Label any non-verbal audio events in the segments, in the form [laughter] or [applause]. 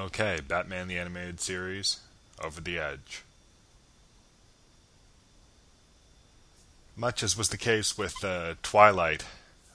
Okay, Batman the Animated Series, Over the Edge. Much as was the case with uh, Twilight,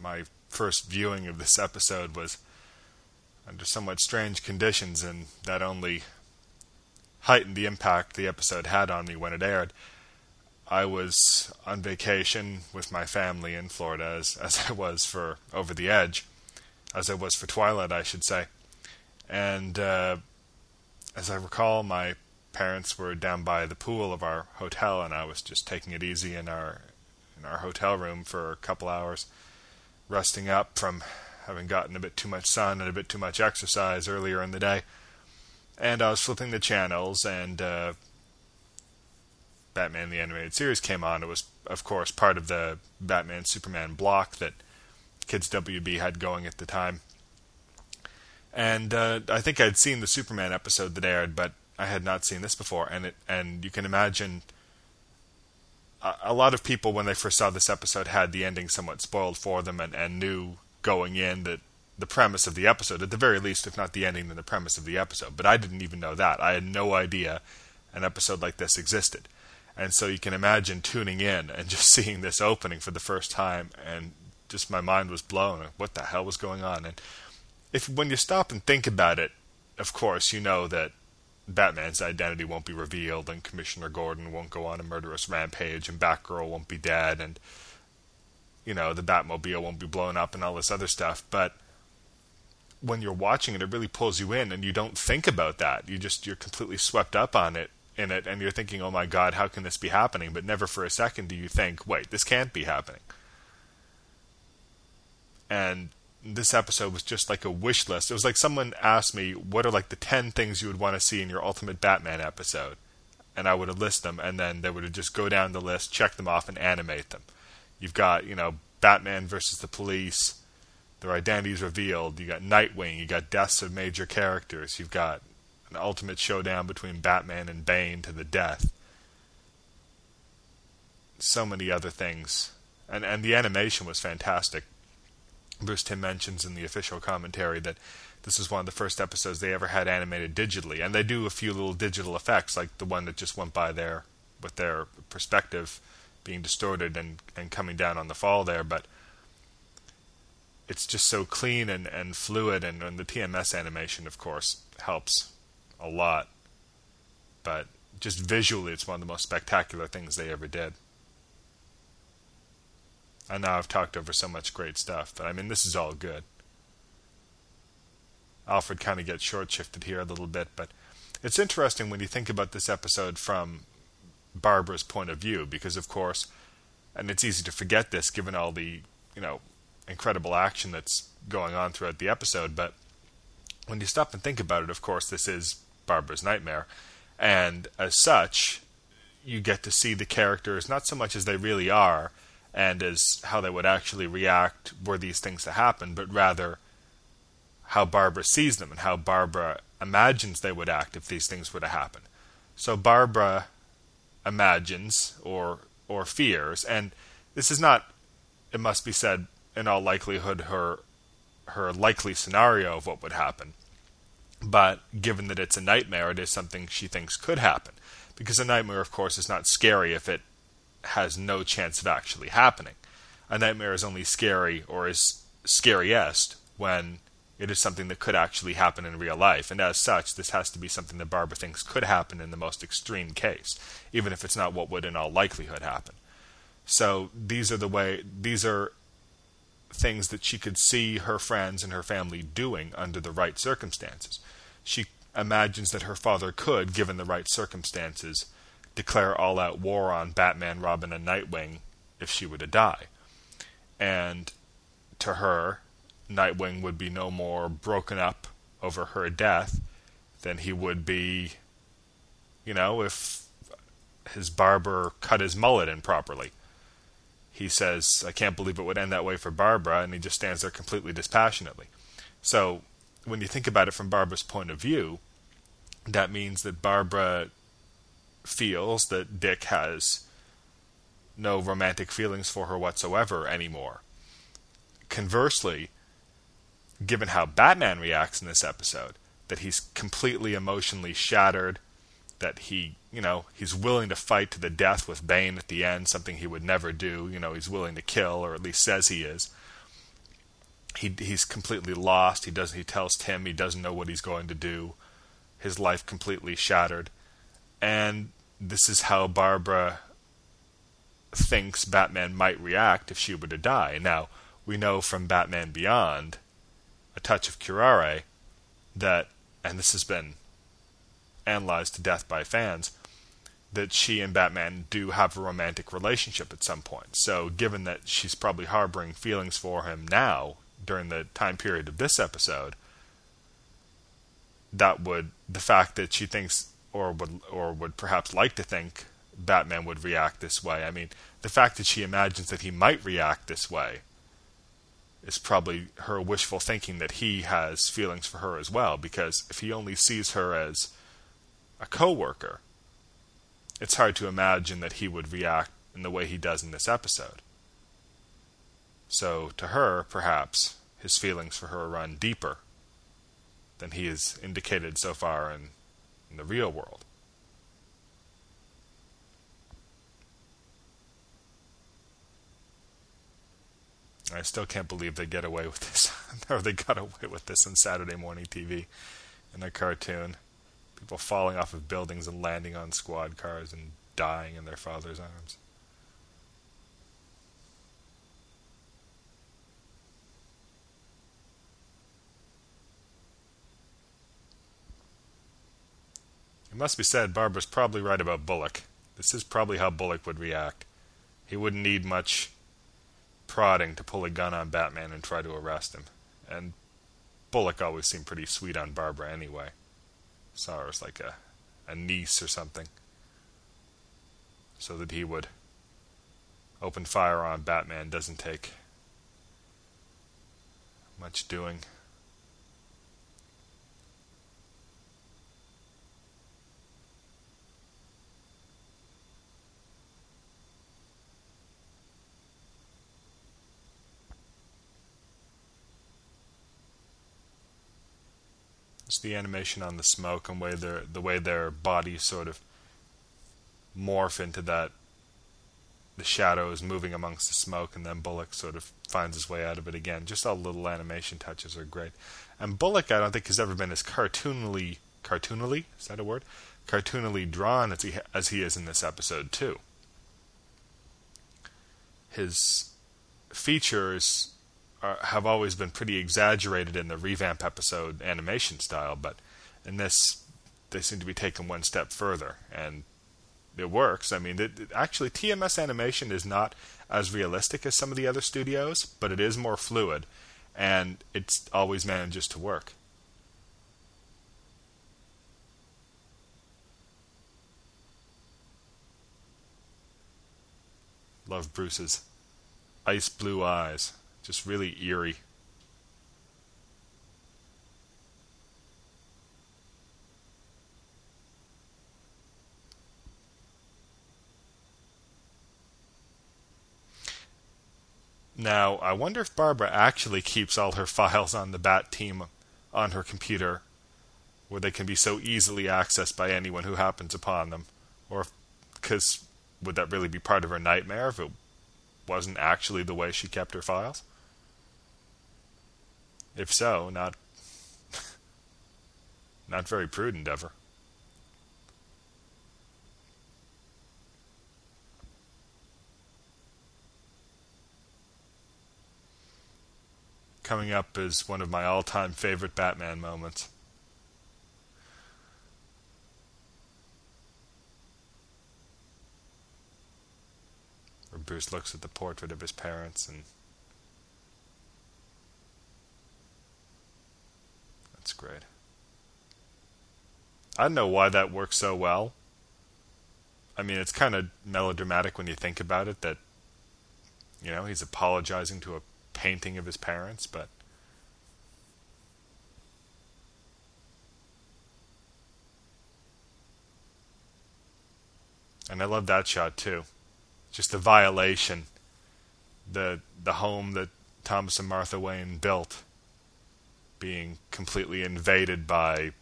my first viewing of this episode was under somewhat strange conditions, and that only heightened the impact the episode had on me when it aired. I was on vacation with my family in Florida, as, as I was for Over the Edge, as I was for Twilight, I should say. And uh, as I recall, my parents were down by the pool of our hotel, and I was just taking it easy in our in our hotel room for a couple hours, resting up from having gotten a bit too much sun and a bit too much exercise earlier in the day. And I was flipping the channels, and uh, Batman the Animated Series came on. It was, of course, part of the Batman Superman block that Kids WB had going at the time. And uh, I think I'd seen the Superman episode that aired, but I had not seen this before. And it, and you can imagine a, a lot of people when they first saw this episode had the ending somewhat spoiled for them and, and knew going in that the premise of the episode, at the very least, if not the ending, then the premise of the episode. But I didn't even know that. I had no idea an episode like this existed. And so you can imagine tuning in and [laughs] just seeing this opening for the first time, and just my mind was blown. What the hell was going on? And if when you stop and think about it, of course, you know that Batman's identity won't be revealed, and Commissioner Gordon won't go on a murderous rampage, and Batgirl won't be dead, and you know the Batmobile won't be blown up, and all this other stuff. But when you're watching it, it really pulls you in, and you don't think about that. You just you're completely swept up on it in it, and you're thinking, "Oh my God, how can this be happening?" But never for a second do you think, "Wait, this can't be happening." And this episode was just like a wish list. It was like someone asked me, "What are like the ten things you would want to see in your Ultimate Batman episode?" And I would have list them, and then they would just go down the list, check them off, and animate them. You've got you know Batman versus the police, their identities revealed. You got Nightwing. You got deaths of major characters. You've got an ultimate showdown between Batman and Bane to the death. So many other things, and and the animation was fantastic. Bruce Timm mentions in the official commentary that this is one of the first episodes they ever had animated digitally, and they do a few little digital effects, like the one that just went by there with their perspective being distorted and, and coming down on the fall there, but it's just so clean and, and fluid, and, and the TMS animation, of course, helps a lot. But just visually, it's one of the most spectacular things they ever did. I know I've talked over so much great stuff, but I mean, this is all good. Alfred kind of gets short shifted here a little bit, but it's interesting when you think about this episode from Barbara's point of view, because of course, and it's easy to forget this given all the, you know, incredible action that's going on throughout the episode, but when you stop and think about it, of course, this is Barbara's nightmare, and as such, you get to see the characters not so much as they really are and as how they would actually react were these things to happen, but rather how Barbara sees them and how Barbara imagines they would act if these things were to happen. So Barbara imagines or or fears, and this is not, it must be said, in all likelihood, her her likely scenario of what would happen. But given that it's a nightmare, it is something she thinks could happen. Because a nightmare, of course, is not scary if it has no chance of actually happening. A nightmare is only scary or is scariest when it is something that could actually happen in real life, and as such, this has to be something that Barbara thinks could happen in the most extreme case, even if it's not what would in all likelihood happen. So these are the way these are things that she could see her friends and her family doing under the right circumstances. She imagines that her father could, given the right circumstances, declare all out war on Batman, Robin, and Nightwing if she were to die. And to her, Nightwing would be no more broken up over her death than he would be, you know, if his barber cut his mullet improperly. He says, I can't believe it would end that way for Barbara, and he just stands there completely dispassionately. So, when you think about it from Barbara's point of view, that means that Barbara feels that Dick has no romantic feelings for her whatsoever anymore. Conversely, given how Batman reacts in this episode, that he's completely emotionally shattered, that he, you know, he's willing to fight to the death with Bane at the end, something he would never do. You know, he's willing to kill, or at least says he is. He he's completely lost. He doesn't. He tells Tim he doesn't know what he's going to do. His life completely shattered, and this is how Barbara thinks Batman might react if she were to die. Now we know from Batman Beyond, A Touch of Curare, that, and this has been analyzed to death by fans, that she and Batman do have a romantic relationship at some point. So, given that she's probably harboring feelings for him now during the time period of this episode, that would the fact that she thinks or would or would perhaps like to think Batman would react this way. I mean, the fact that she imagines that he might react this way is probably her wishful thinking that he has feelings for her as well because if he only sees her as a coworker, it's hard to imagine that he would react in the way he does in this episode. So to her, perhaps his feelings for her run deeper than he has indicated so far in, in the real world. I still can't believe they get away with this, [laughs] or they got away with this on Saturday morning TV in a cartoon. People falling off of buildings and landing on squad cars and dying in their father's arms. It must be said, Barbara's probably right about Bullock. This is probably how Bullock would react. He wouldn't need much prodding to pull a gun on Batman and try to arrest him. And Bullock always seemed pretty sweet on Barbara anyway. Saw her as like a, a niece or something. So that he would open fire on Batman doesn't take much doing. The animation on the smoke and way their the way their bodies sort of morph into that the shadows moving amongst the smoke and then Bullock sort of finds his way out of it again. Just all little animation touches are great. And Bullock I don't think has ever been as cartoonily cartoonily, is that a word? Cartoonily drawn as he as he is in this episode too. His features are, have always been pretty exaggerated in the revamp episode animation style, but in this, they seem to be taken one step further, and it works. I mean, it, it, actually, TMS animation is not as realistic as some of the other studios, but it is more fluid, and it always manages to work. Love Bruce's ice blue eyes just really eerie. Now, I wonder if Barbara actually keeps all her files on the Bat team on her computer, where they can be so easily accessed by anyone who happens upon them, or because would that really be part of her nightmare if it wasn't actually the way she kept her files? If so, not [laughs] not very prudent ever. Coming up is one of my all-time favorite Batman moments. Where Bruce looks at the portrait of his parents and Great. I don't know why that works so well. I mean, it's kind of melodramatic when you think about it that, you know, he's apologizing to a painting of his parents, but. And I love that shot too. Just the violation, the the home that Thomas and Martha Wayne built being completely invaded by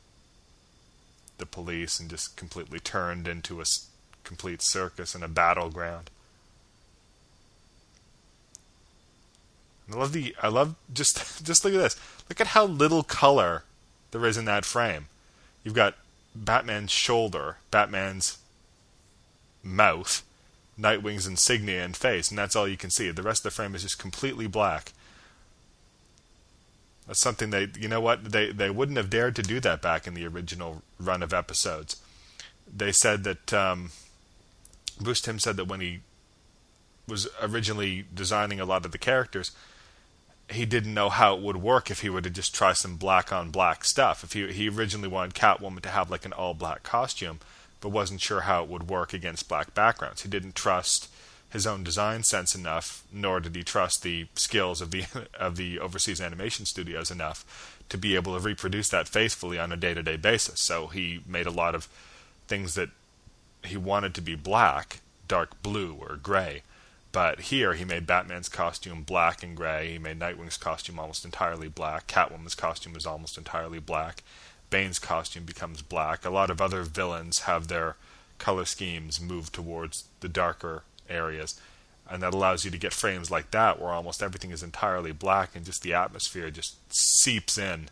the police and just completely turned into a complete circus and a battleground. I love the I love just [laughs] just look at this. Look at how little color there is in that frame. You've got Batman's shoulder, Batman's mouth, Nightwing's insignia and face, and that's all you can see. The rest of the frame is just completely black. That's something they, you know what, they they wouldn't have dared to do that back in the original run of episodes. They said that um, Bruce Timm said that when he was originally designing a lot of the characters, he didn't know how it would work if he were to just try some black on black stuff. If he he originally wanted Catwoman to have like an all black costume, but wasn't sure how it would work against black backgrounds. He didn't trust his own design sense enough, nor did he trust the skills of the [laughs] of the overseas animation studios enough to be able to reproduce that faithfully on a day-to-day basis. So he made a lot of things that he wanted to be black, dark blue or gray. But here he made Batman's costume black and gray. He made Nightwing's costume almost entirely black. Catwoman's costume is almost entirely black. Bane's costume becomes black. A lot of other villains have their color schemes move towards the darker areas. And that allows you to get frames like that where almost everything is entirely black and just the atmosphere just seeps in.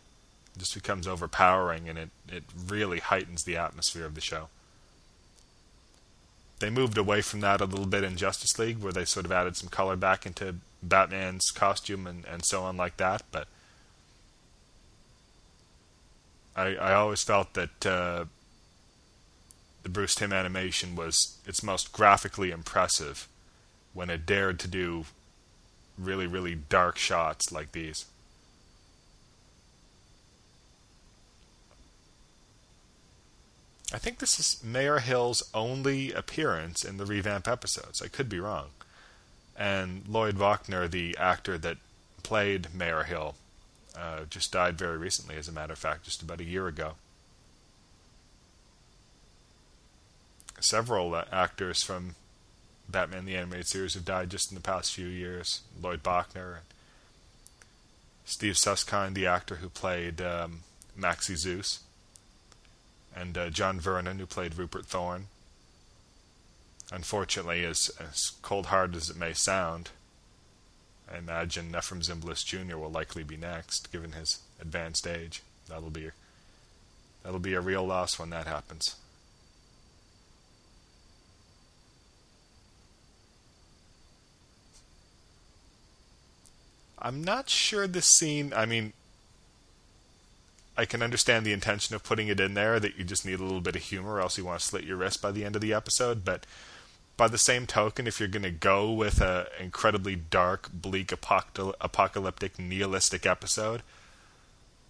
Just becomes overpowering and it, it really heightens the atmosphere of the show. They moved away from that a little bit in Justice League where they sort of added some color back into Batman's costume and, and so on like that, but I, I always felt that uh, the Bruce Timm animation was its most graphically impressive when it dared to do really, really dark shots like these. I think this is Mayor Hill's only appearance in the revamp episodes. I could be wrong. And Lloyd Bochner, the actor that played Mayor Hill, uh, just died very recently, as a matter of fact, just about a year ago. Several actors from Batman the Animated Series have died just in the past few years. Lloyd Bochner, Steve Susskind, the actor who played um, Maxie Zeus, and uh, John Vernon, who played Rupert Thorne. Unfortunately, as, as cold hearted as it may sound, I imagine Efrem Zimbalist Jr. will likely be next, given his advanced age. That'll be that'll be a real loss when that happens. I'm not sure this scene. I mean, I can understand the intention of putting it in there that you just need a little bit of humor, or else you want to slit your wrist by the end of the episode. But by the same token, if you're going to go with an incredibly dark, bleak, apocalyptic, nihilistic episode,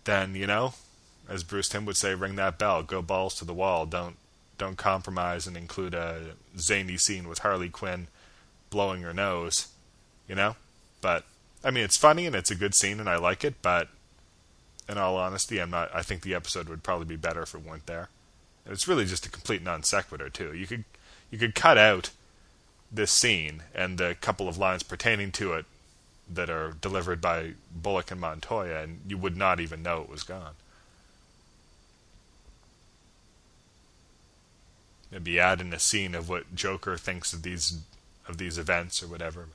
then you know, as Bruce Timm would say, ring that bell, go balls to the wall. Don't don't compromise and include a zany scene with Harley Quinn blowing her nose, you know. But I mean, it's funny and it's a good scene and I like it, but in all honesty, I'm not. I think the episode would probably be better if it weren't there. And it's really just a complete non sequitur too. You could you could cut out this scene and the couple of lines pertaining to it that are delivered by Bullock and Montoya, and you would not even know it was gone. Maybe add in a scene of what Joker thinks of these of these events or whatever.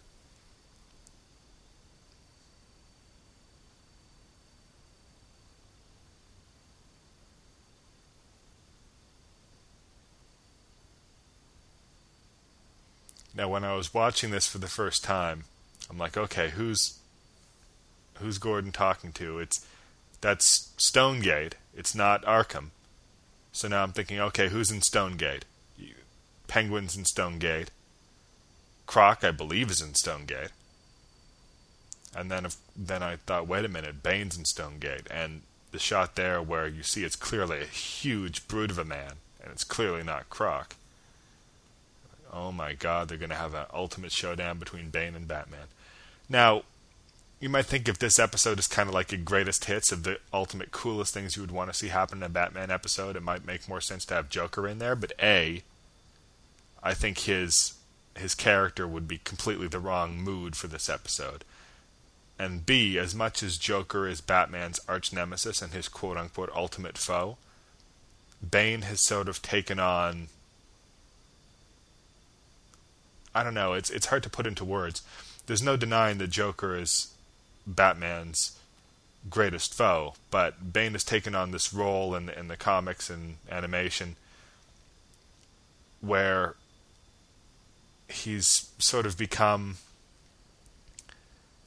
Now, when I was watching this for the first time, I'm like, okay, who's who's Gordon talking to? It's that's Stonegate. It's not Arkham. So now I'm thinking, okay, who's in Stonegate? Penguin's in Stonegate. Croc, I believe, is in Stonegate. And then, if, then I thought, wait a minute, Bane's in Stonegate, and the shot there where you see it's clearly a huge brute of a man, and it's clearly not Croc oh my god, they're going to have an ultimate showdown between Bane and Batman. Now, you might think if this episode is kind of like a greatest hits of the ultimate coolest things you would want to see happen in a Batman episode, it might make more sense to have Joker in there. But A, I think his his character would be completely the wrong mood for this episode. and B, as much as Joker is Batman's arch nemesis and his quote unquote ultimate foe, Bane has sort of taken on I don't know, it's it's hard to put into words. There's no denying that Joker is Batman's greatest foe, but Bane has taken on this role in in the comics and animation where he's sort of become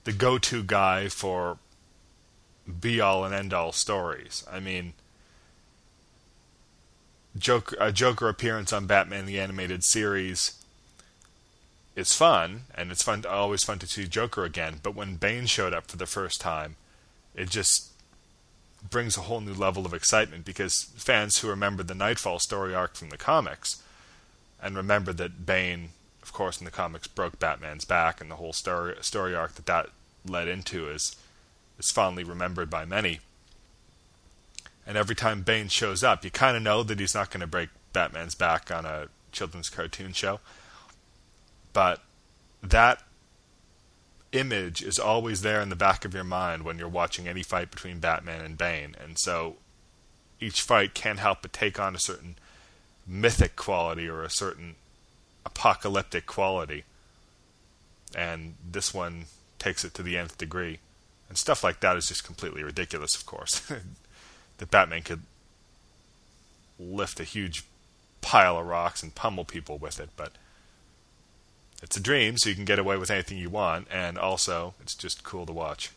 the go-to guy for be-all and end-all stories. I mean, Joker, a Joker appearance on Batman the Animated Series is fun, and it's fun, to, always fun to see Joker again. But when Bane showed up for the first time, it just brings a whole new level of excitement because fans who remember the Nightfall story arc from the comics and remember that Bane of course, in the comics, broke Batman's back, and the whole story story arc that that led into is is fondly remembered by many. And every time Bane shows up, you kind of know that he's not going to break Batman's back on a children's cartoon show. But that image is always there in the back of your mind when you're watching any fight between Batman and Bane. And so each fight can't help but take on a certain mythic quality or a certain apocalyptic quality. And this one takes it to the nth degree. And stuff like that is just completely ridiculous, of course. [laughs] that Batman could lift a huge pile of rocks and pummel people with it, but it's a dream, so you can get away with anything you want, and also it's just cool to watch.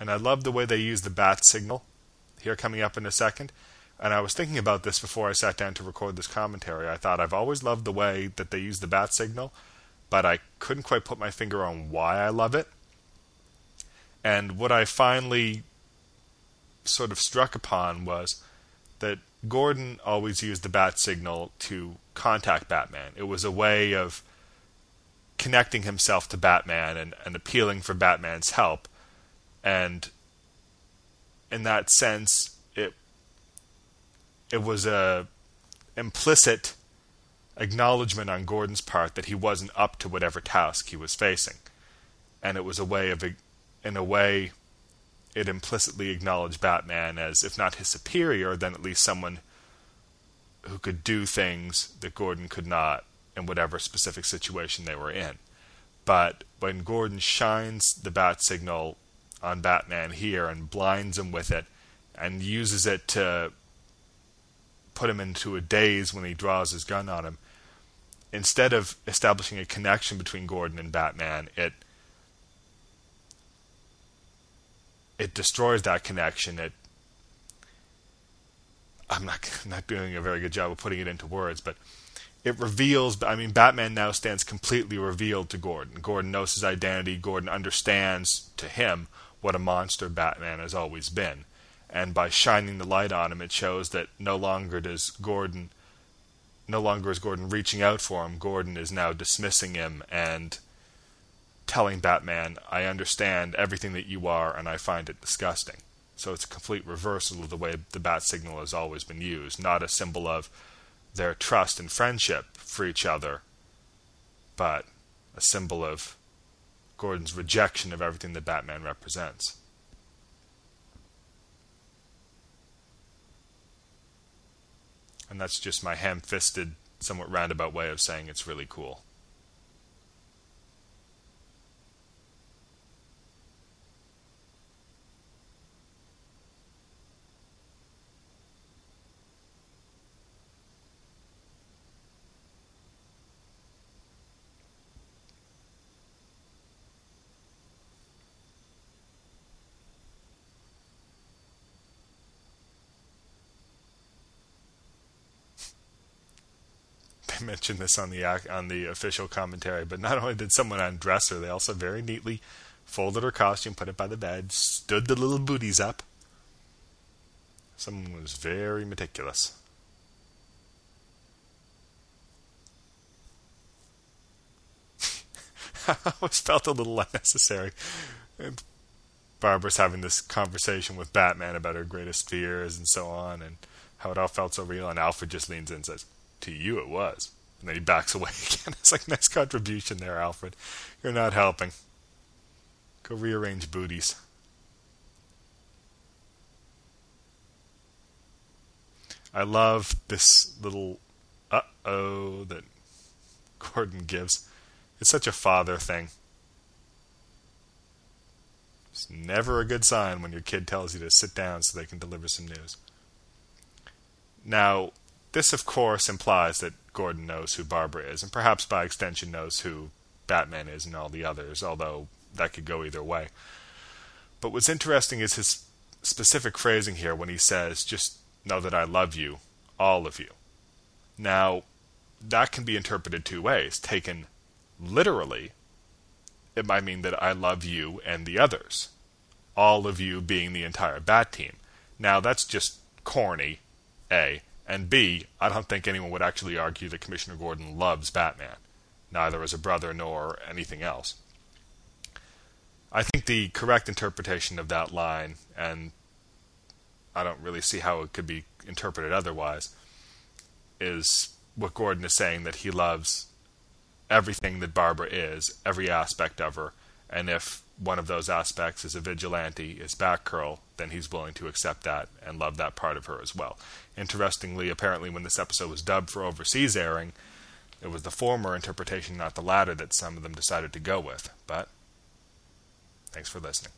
And I love the way they use the bat signal here coming up in a second. And I was thinking about this before I sat down to record this commentary. I thought I've always loved the way that they use the bat signal, but I couldn't quite put my finger on why I love it. And what I finally sort of struck upon was that Gordon always used the bat signal to contact Batman. It was a way of connecting himself to Batman and, and appealing for Batman's help. And in that sense, it it was a implicit acknowledgement on Gordon's part that he wasn't up to whatever task he was facing, and it was a way of, in a way, it implicitly acknowledged Batman as, if not his superior, then at least someone who could do things that Gordon could not in whatever specific situation they were in. But when Gordon shines the bat signal on Batman here and blinds him with it and uses it to put him into a daze when he draws his gun on him. Instead of establishing a connection between Gordon and Batman, it it destroys that connection. It I'm not not doing a very good job of putting it into words, but it reveals I mean Batman now stands completely revealed to Gordon. Gordon knows his identity, Gordon understands to him what a monster Batman has always been. And by shining the light on him, it shows that no longer does Gordon, no longer is Gordon reaching out for him. Gordon is now dismissing him and telling Batman, I understand everything that you are and I find it disgusting. So it's a complete reversal of the way the bat signal has always been used, not a symbol of their trust and friendship for each other, but a symbol of Gordon's rejection of everything that Batman represents. And that's just my ham fisted, somewhat roundabout way of saying it's really cool. Mentioned this on the on the official commentary, but not only did someone undress her, they also very neatly folded her costume, put it by the bed, stood the little booties up. Someone was very meticulous. [laughs] I always felt a little unnecessary. Barbara's having this conversation with Batman about her greatest fears and so on, and how it all felt so real. And Alfred just leans in and says, "To you, it was." And then he backs away [laughs] again. It's like, nice contribution there, Alfred. You're not helping. Go rearrange booties. I love this little uh oh that Gordon gives. It's such a father thing. It's never a good sign when your kid tells you to sit down so they can deliver some news. Now, this of course implies that Gordon knows who Barbara is, and perhaps by extension knows who Batman is and all the others, although that could go either way. But what's interesting is his specific phrasing here when he says, just know that I love you, all of you. Now, that can be interpreted two ways. Taken literally, it might mean that I love you and the others, all of you being the entire Bat team. Now, that's just corny, A. And B, I don't think anyone would actually argue that Commissioner Gordon loves Batman, neither as a brother nor anything else. I think the correct interpretation of that line, and I don't really see how it could be interpreted otherwise, is what Gordon is saying that he loves everything that Barbara is, every aspect of her, and if one of those aspects is a vigilante, is Batgirl, then he's willing to accept that and love that part of her as well. Interestingly, apparently, when this episode was dubbed for overseas airing, it was the former interpretation, not the latter, that some of them decided to go with. But thanks for listening.